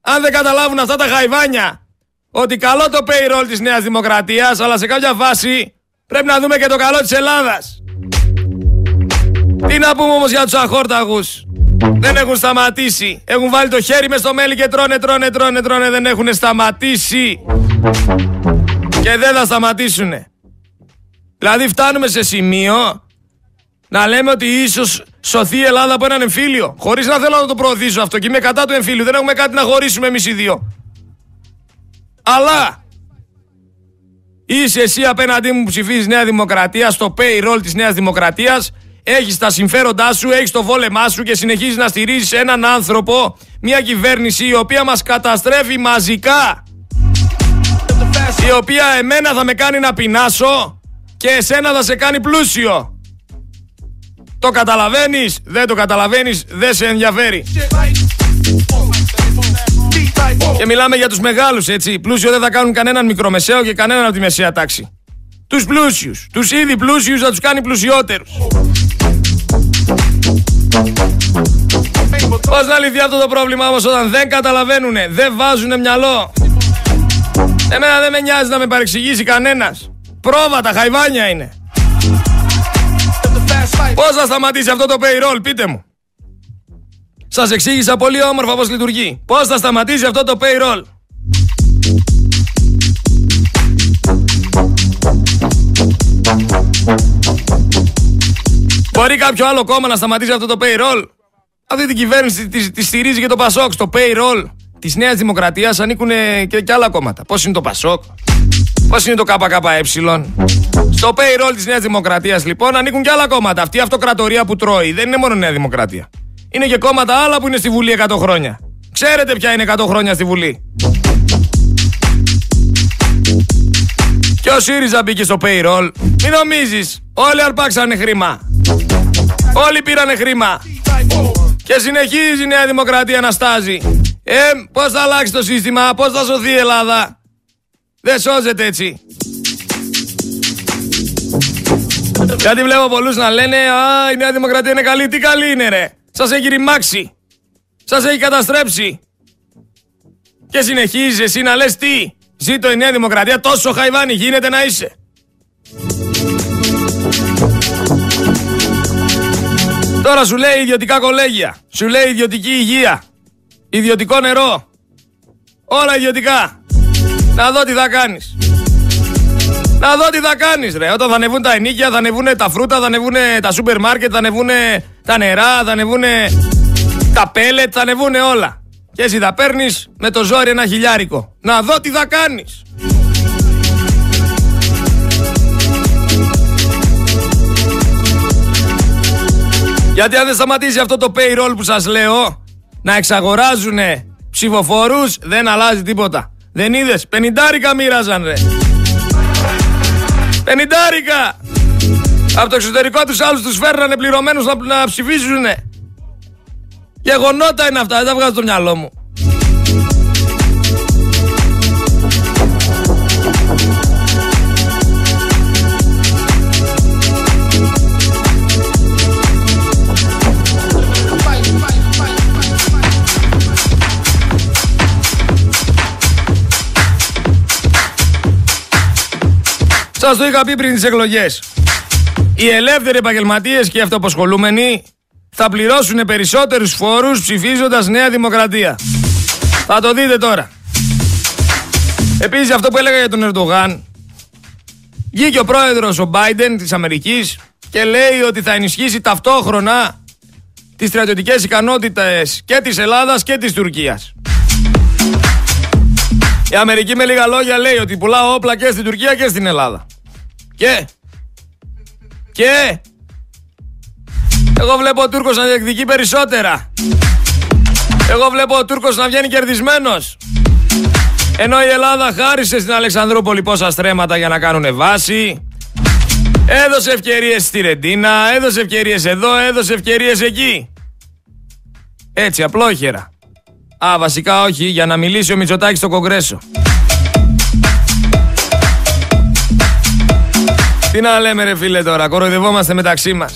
A: Αν δεν καταλάβουν αυτά τα χαϊβάνια ότι καλό το payroll της Νέας Δημοκρατίας, αλλά σε κάποια βάση πρέπει να δούμε και το καλό της Ελλάδας. Τι να πούμε όμως για τους αχόρταγους; Δεν έχουν σταματήσει. Έχουν βάλει το χέρι μες στο μέλι και τρώνε, τρώνε, τρώνε, τρώνε. Δεν έχουν σταματήσει. Και δεν θα σταματήσουν. Δηλαδή φτάνουμε σε σημείο να λέμε ότι ίσως σωθεί η Ελλάδα από έναν εμφύλιο. Χωρίς να θέλω να το προωθήσω αυτό και είμαι κατά του εμφύλιου. Δεν έχουμε κάτι να χωρίσουμε εμείς οι δύο. Αλλά είσαι εσύ απέναντί μου που ψηφίζεις Νέα Δημοκρατία στο payroll της Νέας Δημοκρατίας έχεις τα συμφέροντά σου, έχεις το βόλεμά σου και συνεχίζεις να στηρίζεις έναν άνθρωπο, μια κυβέρνηση η οποία μας καταστρέφει μαζικά. Η οποία εμένα θα με κάνει να πεινάσω και εσένα θα σε κάνει πλούσιο. Το καταλαβαίνεις, δεν το καταλαβαίνεις, δεν σε ενδιαφέρει. Και μιλάμε για τους μεγάλους έτσι. Πλούσιο δεν θα κάνουν κανέναν μικρομεσαίο και κανέναν από τη μεσαία τάξη. Τους πλούσιους, τους ήδη πλούσιους θα τους κάνει πλουσιότερους. Πώς να λυθεί αυτό το πρόβλημα όμως όταν δεν καταλαβαίνουνε, δεν βάζουνε μυαλό. Εμένα δεν με νοιάζει να με παρεξηγήσει κανένας. Πρόβατα, χαϊβάνια είναι. Πώς θα σταματήσει αυτό το payroll, πείτε μου. Σας εξήγησα πολύ όμορφα πώς λειτουργεί. Πώς θα σταματήσει αυτό το payroll. Μπορεί κάποιο άλλο κόμμα να σταματήσει αυτό το payroll; Αυτή την κυβέρνηση τη, τη στηρίζει και το Πασόκ. Στο payroll της Νέας Δημοκρατίας ανήκουν και, και άλλα κόμματα. Πώς είναι το Πασόκ, πώς είναι το ΚΚΕ; Στο payroll της Νέας Δημοκρατίας λοιπόν ανήκουν και άλλα κόμματα. Αυτή η αυτοκρατορία που τρώει δεν είναι μόνο Νέα Δημοκρατία. Είναι και κόμματα άλλα που είναι στη Βουλή 100 χρόνια. Ξέρετε ποια είναι 100 χρόνια στη Βουλή; Και ο ΣΥΡΙΖΑ μπήκε στο payroll. Μην νομίζεις, όλοι αρπάξανε χρήμα. Όλοι πήρανε χρήμα. Και συνεχίζει η Νέα Δημοκρατία να στάζει. Ε, πώς θα αλλάξει το σύστημα, πώς θα σωθεί η Ελλάδα; Δεν σώζεται έτσι. Γιατί βλέπω πολλούς να λένε «Α, η Νέα Δημοκρατία είναι καλή». Τι καλή είναι ρε. Σας έχει ρημάξει. Σας έχει καταστρέψει. Και συνεχίζεις εσύ να λες τι. Ζήτω η Νέα Δημοκρατία τόσο χαϊβάνι γίνεται να είσαι. Τώρα σου λέει ιδιωτικά κολέγια. Σου λέει ιδιωτική υγεία. Ιδιωτικό νερό. Όλα ιδιωτικά. Να δω τι θα κάνεις. Να δω τι θα κάνεις ρε. Όταν θα ανεβούν τα ενίκια, θα ανεβούν τα φρούτα, θα ανεβούν τα σούπερ μάρκετ, θα ανεβούν τα νερά, θα ανεβούν τα πέλετ, θα ανεβούν όλα. Και εσύ θα παίρνεις με το ζόρι ένα χιλιάρικο. Να δω τι θα κάνεις. Γιατί αν δεν σταματήσει αυτό το payroll που σας λέω να εξαγοράζουν ψηφοφόρους δεν αλλάζει τίποτα. Δεν είδες, πενιντάρικα μοίραζαν ρε. Πενιντάρικα! Από το εξωτερικό τους άλλους τους φέρνανε πληρωμένους να, να ψηφίζουνε. Γεγονότα είναι αυτά, δεν τα βγάζω στο μυαλό μου. Σας το είχα πει πριν τις εκλογές. Οι ελεύθεροι επαγγελματίες και οι αυτοαποσχολούμενοι θα πληρώσουν περισσότερους φόρους ψηφίζοντας Νέα Δημοκρατία. Θα το δείτε τώρα. Επίσης αυτό που έλεγα για τον Ερντογάν, βγήκε ο πρόεδρος ο Biden της Αμερικής και λέει ότι θα ενισχύσει ταυτόχρονα τις στρατιωτικές ικανότητες και της Ελλάδας και της Τουρκίας. Η Αμερική με λίγα λόγια λέει ότι πουλά όπλα και στην Τουρκία και στην Ελλάδα. Και. Και. Εγώ βλέπω ο Τούρκος να διεκδικεί περισσότερα. Εγώ βλέπω ο Τούρκος να βγαίνει κερδισμένος. Ενώ η Ελλάδα χάρισε στην Αλεξανδρούπολη πόσα στρέμματα για να κάνουν βάση. Έδωσε ευκαιρίες στη Ρεντίνα, έδωσε ευκαιρίες εδώ, έδωσε ευκαιρίες εκεί. Έτσι, απλόχερα. Α, βασικά όχι, για να μιλήσει ο Μητσοτάκης στο Κογκρέσο. Τι να λέμε ρε φίλε τώρα, κοροϊδευόμαστε μεταξύ μας.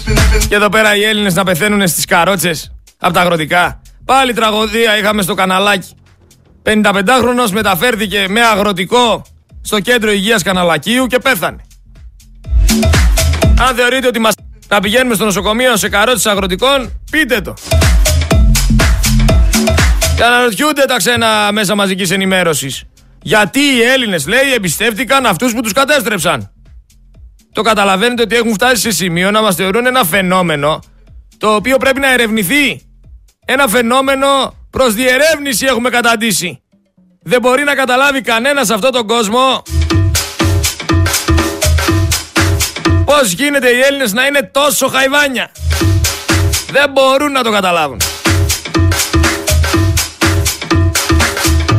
A: Και εδώ πέρα οι Έλληνες να πεθαίνουν στις καρότσες, από τα αγροτικά. Πάλι τραγωδία είχαμε στο καναλάκι. 55χρονος μεταφέρθηκε με αγροτικό στο κέντρο υγείας Καναλακίου και πέθανε. Αν θεωρείτε ότι μας να πηγαίνουμε στο νοσοκομείο σε καρότσες αγροτικών, πείτε το. Και αναρωτιούνται τα ξένα μέσα μαζικής ενημέρωσης. Γιατί οι Έλληνες, λέει, εμπιστεύτηκαν αυτούς που τους κατέστρεψαν. Το καταλαβαίνετε ότι έχουν φτάσει σε σημείο να μας θεωρούν ένα φαινόμενο το οποίο πρέπει να ερευνηθεί. Ένα φαινόμενο προς διερεύνηση έχουμε καταντήσει. Δεν μπορεί να καταλάβει κανένας σε αυτόν τον κόσμο πώς γίνεται οι Έλληνες να είναι τόσο χαϊβάνια. Δεν μπορούν να το καταλάβουν.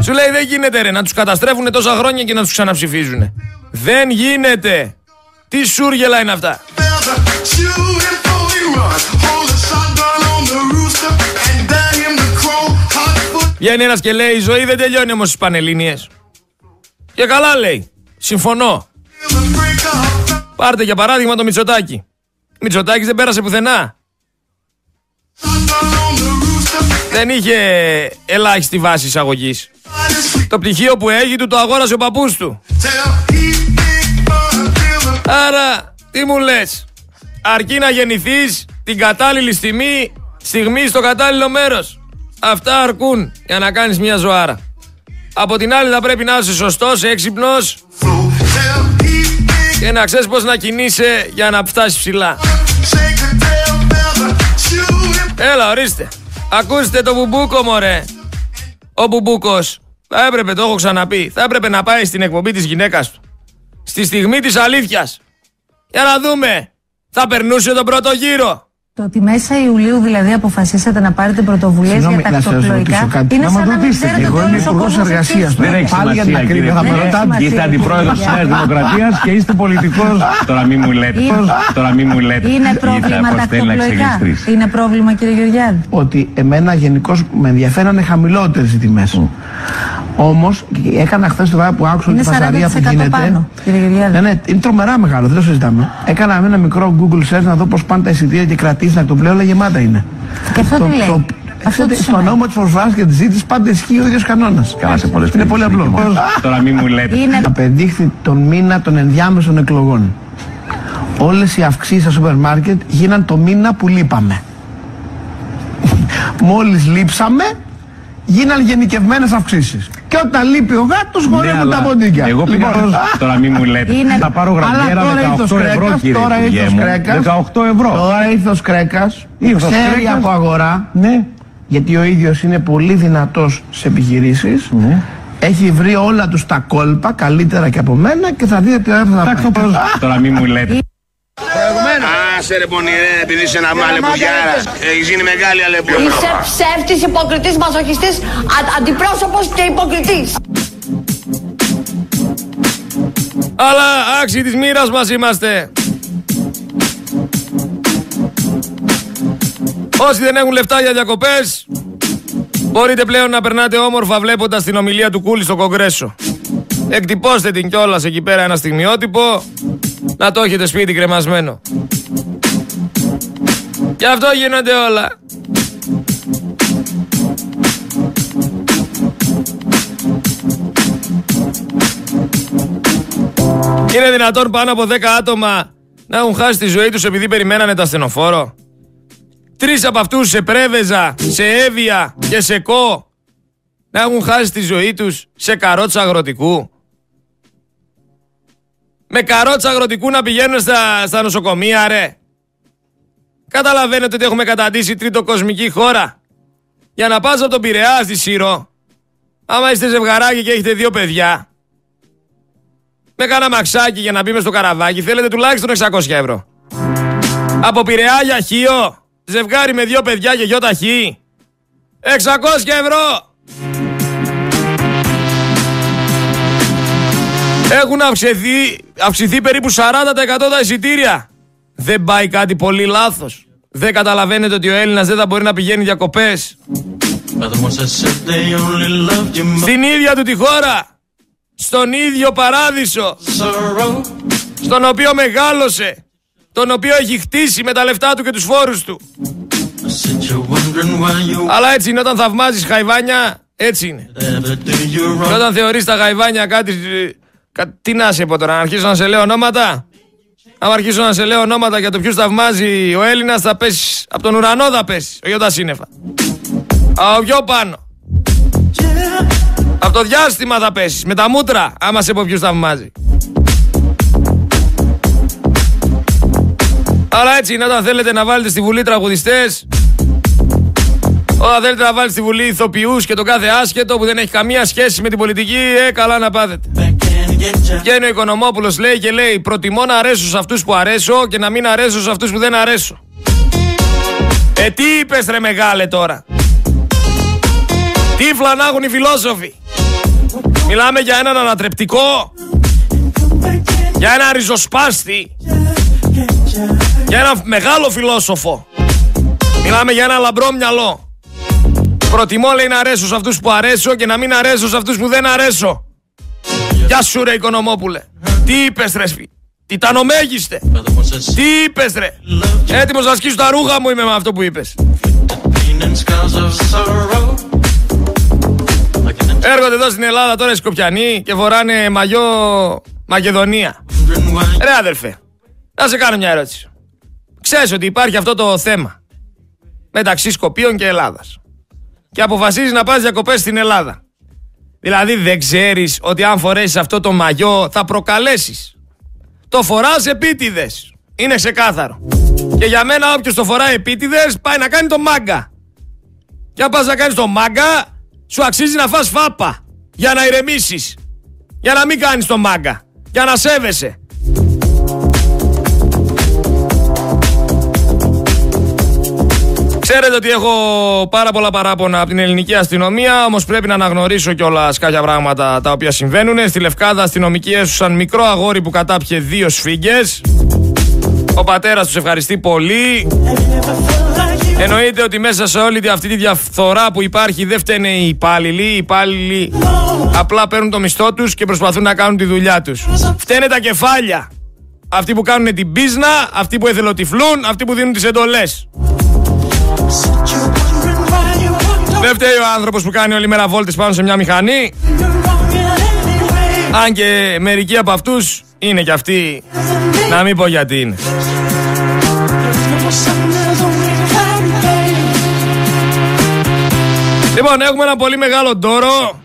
A: Σου λέει δεν γίνεται ρε να τους καταστρέφουν τόσα χρόνια και να τους ξαναψηφίζουν. Δεν γίνεται. Τι σούργελα είναι αυτά; Βγαίνει ένας και λέει η ζωή δεν τελειώνει όμως στις Πανελλήνιες. Και καλά λέει. Συμφωνώ. Πάρτε για παράδειγμα το Μητσοτάκι. Μητσοτάκης δεν πέρασε πουθενά. Δεν είχε ελάχιστη βάση εισαγωγής. Το πτυχίο που έχει του το αγόρασε ο παππούς του. Άρα, τι μου λες; Αρκεί να γεννηθείς την κατάλληλη στιγμή, στιγμή στο κατάλληλο μέρος. Αυτά αρκούν για να κάνεις μια ζωάρα. Από την άλλη θα πρέπει να είσαι σωστός, έξυπνος και να ξέρεις πώς να κινείσαι για να φτάσεις ψηλά. Έλα, ορίστε. Ακούστε το μπουμπούκο, μωρέ. Ο μπουμπούκος θα έπρεπε, το έχω ξαναπεί, θα έπρεπε να πάει στην εκπομπή της γυναίκας του. Στη στιγμή της αλήθειας. Για να δούμε. Θα περνούσε τον πρώτο γύρο.
B: Το ότι μέσα Ιουλίου δηλαδή αποφασίσατε να πάρετε πρωτοβουλίες για τα κτοπλοϊκά.
C: Είναι σαν να μην ξέρετε Εγώ είμαι υπουργός εργασίας.
D: Δεν έχει
C: Πάλι για την ακρίβεια θα με ρωτάτε.
D: Είστε αντιπρόεδρος της Νέας Δημοκρατίας και είστε πολιτικός. Τώρα μην μου λέτε. Τώρα μην μου λέτε.
B: Είναι πρόβλημα τα κτοπλοϊκά. Είναι πρόβλημα κύριε Γεωργιάδη.
C: Ότι εμένα γενικώς με ενδιαφέρανε χαμηλότερες οι τιμές. Όμως έκανα χθες το βράδυ που άκουσα τη φασαρία που γίνεται.
B: Πάνω, κύριε Γεωργιάδη.
C: Ναι, ναι, είναι τρομερά μεγάλο, δεν το συζητάμε. Έκανα ένα μικρό Google search να δω πώς πάνε τα εισιτήρια και κρατήσει να το πλέον, αλλά γεμάτα είναι.
B: Και αυτό
C: το,
B: τι λέει;
C: Το,
B: αυτό τι
C: στο νόμο της προσφορά και της ζήτησης πάντα ισχύει ο ίδιος κανόνας.
D: Καλά σε πολλές
C: Είναι πολύ απλό.
D: Τώρα μην μου λέτε.
B: Είναι...
C: Απεδείχθη τον μήνα των ενδιάμεσων εκλογών. Όλες οι αυξήσεις στα σούπερ μάρκετ γίναν το μήνα που λείπαμε. Μόλις λείψαμε, γίναν γενικευμένες αυξήσεις. Και όταν λείπει ο γάτος, χορεύουν τα ποντίκια.
D: Εγώ πήγα τώρα μην μου λέτε.
B: Είναι-
D: Θα πάρω γραμμιέρα 18 ευρώ κύριε
C: Τώρα
D: Υπουργέ
C: ήρθε ο
D: μου.
C: Σκρέκας.
D: 18 ευρώ.
C: Τώρα ήρθε ο Σκρέκα.
D: Ήρθε ο
C: Ξέρει
D: Σκρέκας.
C: από αγορά.
D: Ναι.
C: Γιατί ο ίδιος είναι πολύ δυνατός σε επιχειρήσεις.
D: Ναι.
C: Έχει βρει όλα τους τα κόλπα καλύτερα και από μένα και θα δείτε τι ώρα θα
D: Εντάξει,
C: πάει.
D: Τώρα μην μου λέτε.
E: Άσε ρε πονηρέ, επειδή είσαι ένα μάλεμπογιάρα. Έχεις γίνει μεγάλη αλεπιό.
F: Είσαι ψεύτης, υποκριτής, μαζοχιστής, α- αντιπρόσωπος και υποκριτής.
A: Αλλά άξιοι της μοίρας μας είμαστε. Όσοι δεν έχουν λεφτά για διακοπές, Μπορείτε πλέον να περνάτε όμορφα βλέποντας την ομιλία του Κούλη στο Κογκρέσο. Εκτυπώστε την κιόλας εκεί πέρα ένα στιγμιότυπο να το έχετε σπίτι κρεμασμένο. Και αυτό γίνονται όλα. Είναι δυνατόν πάνω από 10 άτομα να έχουν χάσει τη ζωή τους επειδή περιμένανε τα στενοφόρο. Τρεις από αυτούς σε Πρέβεζα, σε Εύβοια και σε Κό να έχουν χάσει τη ζωή τους σε καρότσα αγροτικού; Με καρότσα αγροτικού να πηγαίνουν στα, στα νοσοκομεία ρε. Καταλαβαίνετε ότι έχουμε καταντήσει τρίτο κοσμική χώρα. Για να πας από τον Πειραιάς στη Σύρο, άμα είστε ζευγαράκι και έχετε δύο παιδιά, με κάνα μαξάκι για να μπει στο καραβάκι θέλετε τουλάχιστον 600 ευρώ. Από Πειραιά για Χίο, ζευγάρι με δύο παιδιά και γιο ταχύ, 600 ευρώ. Έχουν αυξηθεί, αυξηθεί περίπου 40% τα εισιτήρια. Δεν πάει κάτι πολύ λάθος. Δεν καταλαβαίνετε ότι ο Έλληνας δεν θα μπορεί να πηγαίνει διακοπές. Στην ίδια του τη χώρα. Στον ίδιο παράδεισο. Στον οποίο μεγάλωσε. Τον οποίο έχει χτίσει με τα λεφτά του και τους φόρους του. Αλλά έτσι είναι όταν θαυμάζεις χαϊβάνια, έτσι είναι. Και όταν θεωρείς τα χαϊβάνια κάτι... Τι να σε πω τώρα, να αρχίσω να σε λέω ονόματα; Αν αρχίσω να σε λέω ονόματα για το ποιο θαυμάζει ο Έλληνας, θα πέσει. Από τον ουρανό θα πέσει. Όχι τα σύννεφα. Από πιο πάνω. Από το διάστημα θα πέσει. Με τα μούτρα, άμα σε πω ποιο θαυμάζει. Αλλά έτσι είναι όταν θέλετε να βάλετε στη Βουλή τραγουδιστές Όταν θέλετε να βάλετε στη Βουλή ηθοποιούς και το κάθε άσχετο που δεν έχει καμία σχέση με την πολιτική Ε, καλά να πάθετε Βγαίνει ο Οικονομόπουλος λέει και λέει: Προτιμώ να αρέσω σε αυτούς που αρέσω και να μην αρέσω σε αυτούς που δεν αρέσω. Ε, τι είπες ρε μεγάλε τώρα; Τι φλανάγουν οι φιλόσοφοι; Μιλάμε για έναν ανατρεπτικό. Για ένα ριζοσπάστη. Για ένα μεγάλο φιλόσοφο. Μιλάμε για ένα λαμπρό μυαλό. Προτιμώ λέει να αρέσω σε αυτούς που αρέσω και να μην αρέσω σε αυτούς που δεν αρέσω. Γεια σου ρε Οικονομόπουλε. Τι είπες ρε σπί. Τιτανομέγιστε. Τι είπες ρε. Έτοιμος να σκίσω τα ρούχα μου είμαι με αυτό που είπες. Έρχονται εδώ στην Ελλάδα τώρα οι Σκοπιανοί και φοράνε μαγιό Μακεδονία. Ρε αδερφέ, να σε κάνω μια ερώτηση. Ξέρεις ότι υπάρχει αυτό το θέμα μεταξύ Σκοπίων και Ελλάδας. Και αποφασίζεις να πας διακοπές στην Ελλάδα. Δηλαδή δεν ξέρεις ότι αν φορέσεις αυτό το μαγιό θα προκαλέσεις. Το φοράς επίτηδες. Είναι ξεκάθαρο. Και για μένα όποιος το φοράει επίτηδες πάει να κάνει το μάγκα. Και αν πας να κάνεις το μάγκα σου αξίζει να φας φάπα. Για να ηρεμήσεις. Για να μην κάνεις το μάγκα. Για να σέβεσαι. Ξέρετε ότι έχω πάρα πολλά παράπονα από την ελληνική αστυνομία, όμως πρέπει να αναγνωρίσω κιόλας κάποια πράγματα τα οποία συμβαίνουν. Στη Λευκάδα αστυνομικοί έσουσαν μικρό αγόρι που κατάπιε δύο σφίγγες. Ο πατέρας τους ευχαριστεί πολύ. Εννοείται ότι μέσα σε όλη αυτή τη διαφθορά που υπάρχει δεν φταίνε οι υπάλληλοι. Οι υπάλληλοι απλά παίρνουν το μισθό τους και προσπαθούν να κάνουν τη δουλειά τους. Φταίνε τα κεφάλια. Αυτοί που κάνουν την πίσνα, αυτοί που εθελοτυφλούν, αυτοί που δίνουν τις εντολές. Δεν φταίει ο άνθρωπος που κάνει όλη μέρα βόλτες πάνω σε μια μηχανή. Αν και μερικοί από αυτούς είναι κι αυτοί. Να μην πω γιατί είναι. Λοιπόν, έχουμε ένα πολύ μεγάλο ντόρο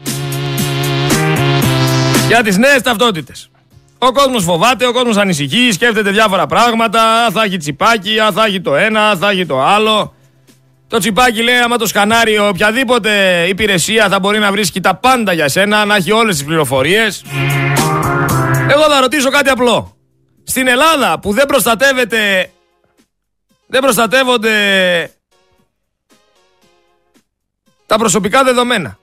A: για τις νέες ταυτότητες. Ο κόσμος φοβάται, ο κόσμος ανησυχεί, σκέφτεται διάφορα πράγματα, θα έχει τσιπάκι, θα έχει το ένα, θα έχει το άλλο. Το τσιπάκι λέει άμα το σκανάρει οποιαδήποτε υπηρεσία θα μπορεί να βρίσκει τα πάντα για σένα, να έχει όλες τις πληροφορίες. Εγώ θα ρωτήσω κάτι απλό. Στην Ελλάδα που δεν προστατεύεται, δεν προστατεύονται τα προσωπικά δεδομένα.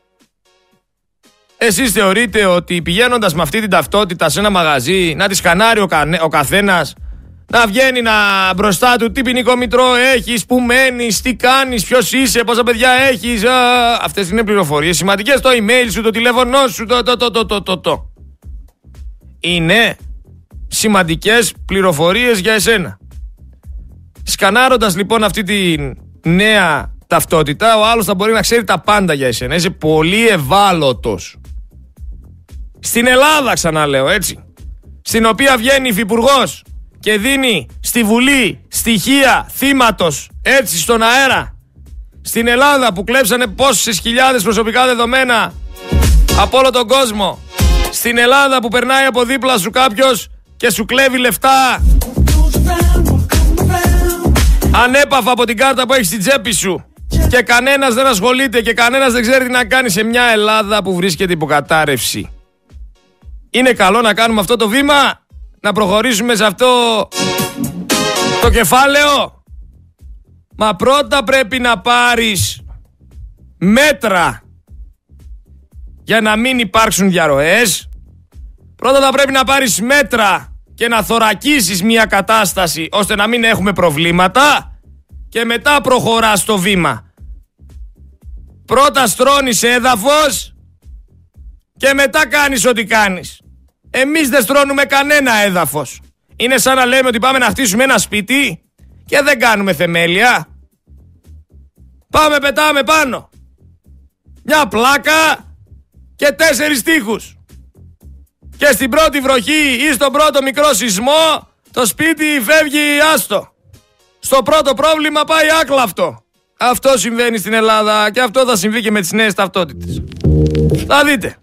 A: Εσείς θεωρείτε ότι πηγαίνοντας με αυτή την ταυτότητα σε ένα μαγαζί να τη σκανάρει ο, κανε, ο καθένας να βγαίνει να μπροστά του τι ποινικό μητρό έχεις, που μένεις, τι κάνεις, ποιος είσαι, πόσα παιδιά έχεις. Α, αυτές είναι πληροφορίες σημαντικές. Το email σου, το τηλέφωνό σου, το, το, το, το, το, το, το. Είναι σημαντικές πληροφορίες για εσένα. Σκανάροντας λοιπόν αυτή τη νέα ταυτότητα, ο άλλος θα μπορεί να ξέρει τα πάντα για εσένα. Είσαι πολύ ευάλωτος. Στην Ελλάδα ξαναλέω έτσι. Στην οποία βγαίνει υφυπουργός και δίνει στη Βουλή στοιχεία θύματος έτσι στον αέρα. Στην Ελλάδα που κλέψανε πόσες χιλιάδες προσωπικά δεδομένα από όλο τον κόσμο. Στην Ελλάδα που περνάει από δίπλα σου κάποιος και σου κλέβει λεφτά ανέπαφα από την κάρτα που έχεις στην τσέπη σου και κανένας δεν ασχολείται και κανένας δεν ξέρει τι να κάνει σε μια Ελλάδα που βρίσκεται υποκατάρρευση. Είναι καλό να κάνουμε αυτό το βήμα, να προχωρήσουμε σε αυτό το κεφάλαιο. Μα πρώτα πρέπει να πάρεις μέτρα για να μην υπάρξουν διαρροές. Πρώτα θα πρέπει να πάρεις μέτρα και να θωρακίσεις μια κατάσταση ώστε να μην έχουμε προβλήματα και μετά προχωράς το βήμα. Πρώτα στρώνεις έδαφος και μετά κάνεις ό,τι κάνεις. Εμείς δεν στρώνουμε κανένα έδαφος. Είναι σαν να λέμε ότι πάμε να χτίσουμε ένα σπίτι και δεν κάνουμε θεμέλια. Πάμε πετάμε πάνω. Μια πλάκα και τέσσερις τείχους. Και στην πρώτη βροχή ή στον πρώτο μικρό σεισμό το σπίτι φεύγει άστο. Στο πρώτο πρόβλημα πάει άκλαυτο. Αυτό συμβαίνει στην Ελλάδα και αυτό θα συμβεί και με τις νέες ταυτότητες. Θα δείτε.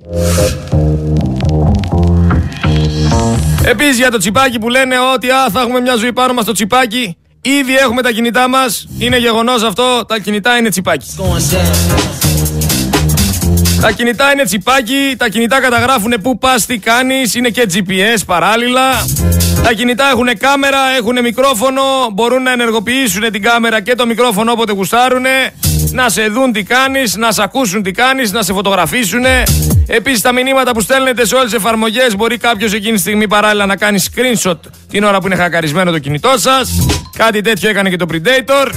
A: Επίσης για το τσιπάκι που λένε ότι α, θα έχουμε μια ζωή πάνω μας το τσιπάκι. Ήδη έχουμε τα κινητά μας. Είναι γεγονός αυτό. Τα κινητά είναι τσιπάκι. Τα κινητά είναι τσιπάκι, τα κινητά καταγράφουν πού πας, τι κάνεις, είναι και GPS παράλληλα. Τα κινητά έχουν κάμερα, έχουν μικρόφωνο, μπορούν να ενεργοποιήσουν την κάμερα και το μικρόφωνο όποτε γουστάρουν, να σε δουν τι κάνεις, να σε ακούσουν τι κάνεις, να σε φωτογραφίσουν. Επίσης τα μηνύματα που στέλνετε σε όλες τις εφαρμογές μπορεί κάποιος εκείνη τη στιγμή παράλληλα να κάνει screenshot την ώρα που είναι χακαρισμένο το κινητό σας. Κάτι τέτοιο έκανε και το Predator.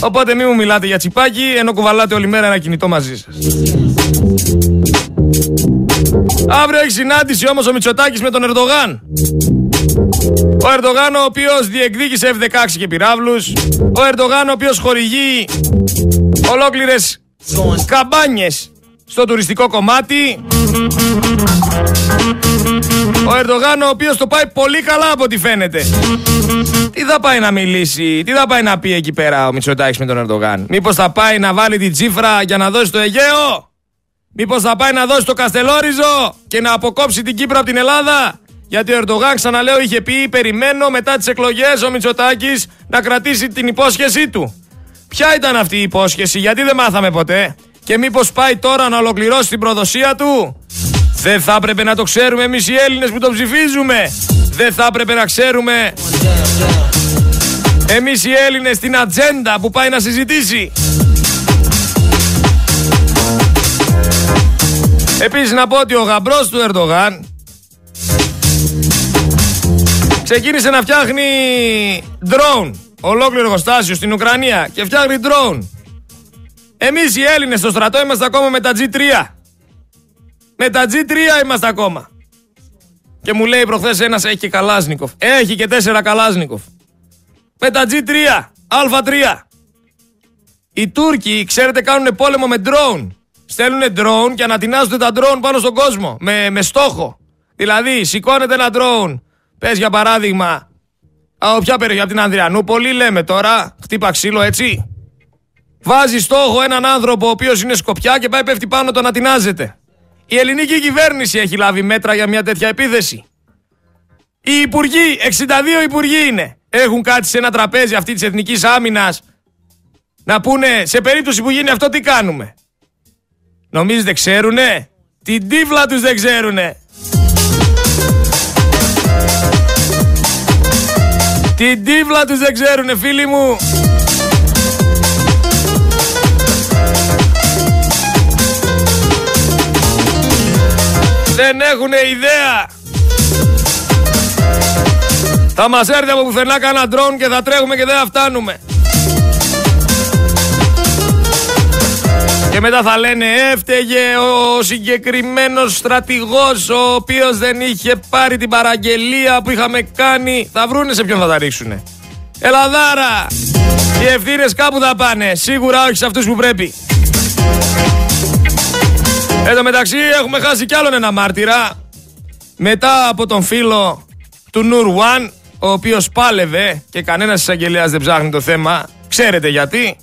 A: Οπότε μην μου μιλάτε για τσιπάκι ενώ κουβαλάτε όλη μέρα ένα κινητό μαζί σας. Αύριο έχει συνάντηση όμως ο Μητσοτάκης με τον Ερντογάν. Ο Ερντογάν ο οποίος διεκδίκησε F-16 και πυράβλους. Ο Ερντογάν ο οποίος χορηγεί ολόκληρες καμπάνιες στο τουριστικό κομμάτι. Ο Ερντογάν ο οποίος το πάει πολύ καλά από ό,τι φαίνεται. Τι θα πάει να μιλήσει, τι θα πάει να πει εκεί πέρα ο Μητσοτάκης με τον Ερντογάν; Μήπως θα πάει να βάλει την τσίφρα για να δώσει το Αιγαίο; Μήπως θα πάει να δώσει το Καστελόριζο και να αποκόψει την Κύπρο από την Ελλάδα; Γιατί ο Ερντογάν, ξαναλέω, είχε πει: Περιμένω μετά τις εκλογές ο Μητσοτάκης να κρατήσει την υπόσχεσή του. Ποια ήταν αυτή η υπόσχεση, γιατί δεν μάθαμε ποτέ; Και μήπως πάει τώρα να ολοκληρώσει την προδοσία του; Δεν θα έπρεπε να το ξέρουμε εμείς οι Έλληνες που το ψηφίζουμε. Δεν θα έπρεπε να ξέρουμε εμείς οι Έλληνες την ατζέντα που πάει να συζητήσει. Επίσης να πω ότι ο γαμπρός του Ερντογάν ξεκίνησε να φτιάχνει drone ολόκληρο εργοστάσιο στην Ουκρανία και φτιάχνει drone Εμείς οι Έλληνες στο στρατό είμαστε ακόμα με τα G3. Με τα G3 είμαστε ακόμα. Και μου λέει προχθές ένας έχει και Καλάσνικοφ. Έχει και τέσσερα Καλάσνικοφ. Με τα G3, Α3. Οι Τούρκοι, ξέρετε, κάνουν πόλεμο με drone. Στέλνουν drone και ανατινάζουν τα drone πάνω στον κόσμο. Με, με στόχο. Δηλαδή, σηκώνεται ένα drone. Πες για παράδειγμα. Από ποια περιοχή, από την Ανδριανούπολη, λέμε τώρα. Χτύπα ξύλο, έτσι. Βάζει στόχο έναν άνθρωπο ο οποίος είναι σκοπιά και πάει πέφτει πάνω τον ατινάζεται. Η ελληνική κυβέρνηση έχει λάβει μέτρα για μια τέτοια επίθεση. Οι υπουργοί, 62 υπουργοί είναι. Έχουν κάτι σε ένα τραπέζι αυτή της εθνικής άμυνας να πούνε σε περίπτωση που γίνει αυτό τι κάνουμε. Νομίζετε ξέρουνε; Την τύφλα τους δεν ξέρουνε. Την τύφλα τους δεν ξέρουνε φίλοι μου. Δεν έχουν ιδέα. Θα μας έρθει από πουθενά κανένα ντρόν και θα τρέχουμε και δεν θα φτάνουμε. Και μετά θα λένε έφταιγε ο συγκεκριμένος στρατηγός ο οποίος δεν είχε πάρει την παραγγελία που είχαμε κάνει. Θα βρούνε σε ποιον θα τα ρίξουνε. Ελαδάρα! Οι ευθύνες κάπου θα πάνε. Σίγουρα όχι σε αυτούς που πρέπει. Εν τω μεταξύ έχουμε χάσει κι άλλον ένα μάρτυρα. Μετά από τον φίλο του Νουρ One, ο οποίος πάλευε και κανένας εισαγγελέας δεν ψάχνει το θέμα. Ξέρετε γιατί.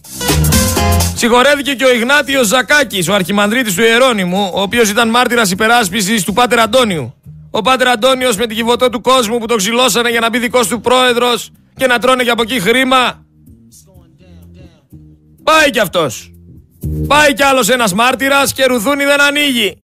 A: Συγχωρέθηκε και ο Ιγνάτιος Ζακάκης, ο αρχιμανδρίτης του Ιερώνυμου, ο οποίος ήταν μάρτυρας υπεράσπισης του Πάτερ Αντώνιου. Ο Πάτερ Αντώνιος με την κυβωτό του κόσμου που το ξυλώσανε για να μπει δικός του πρόεδρος και να τρώνε και από εκεί χρήμα. Πάει κι αυτός. Πάει κι άλλος ένας μάρτυρας και ρουθούνι δεν ανοίγει.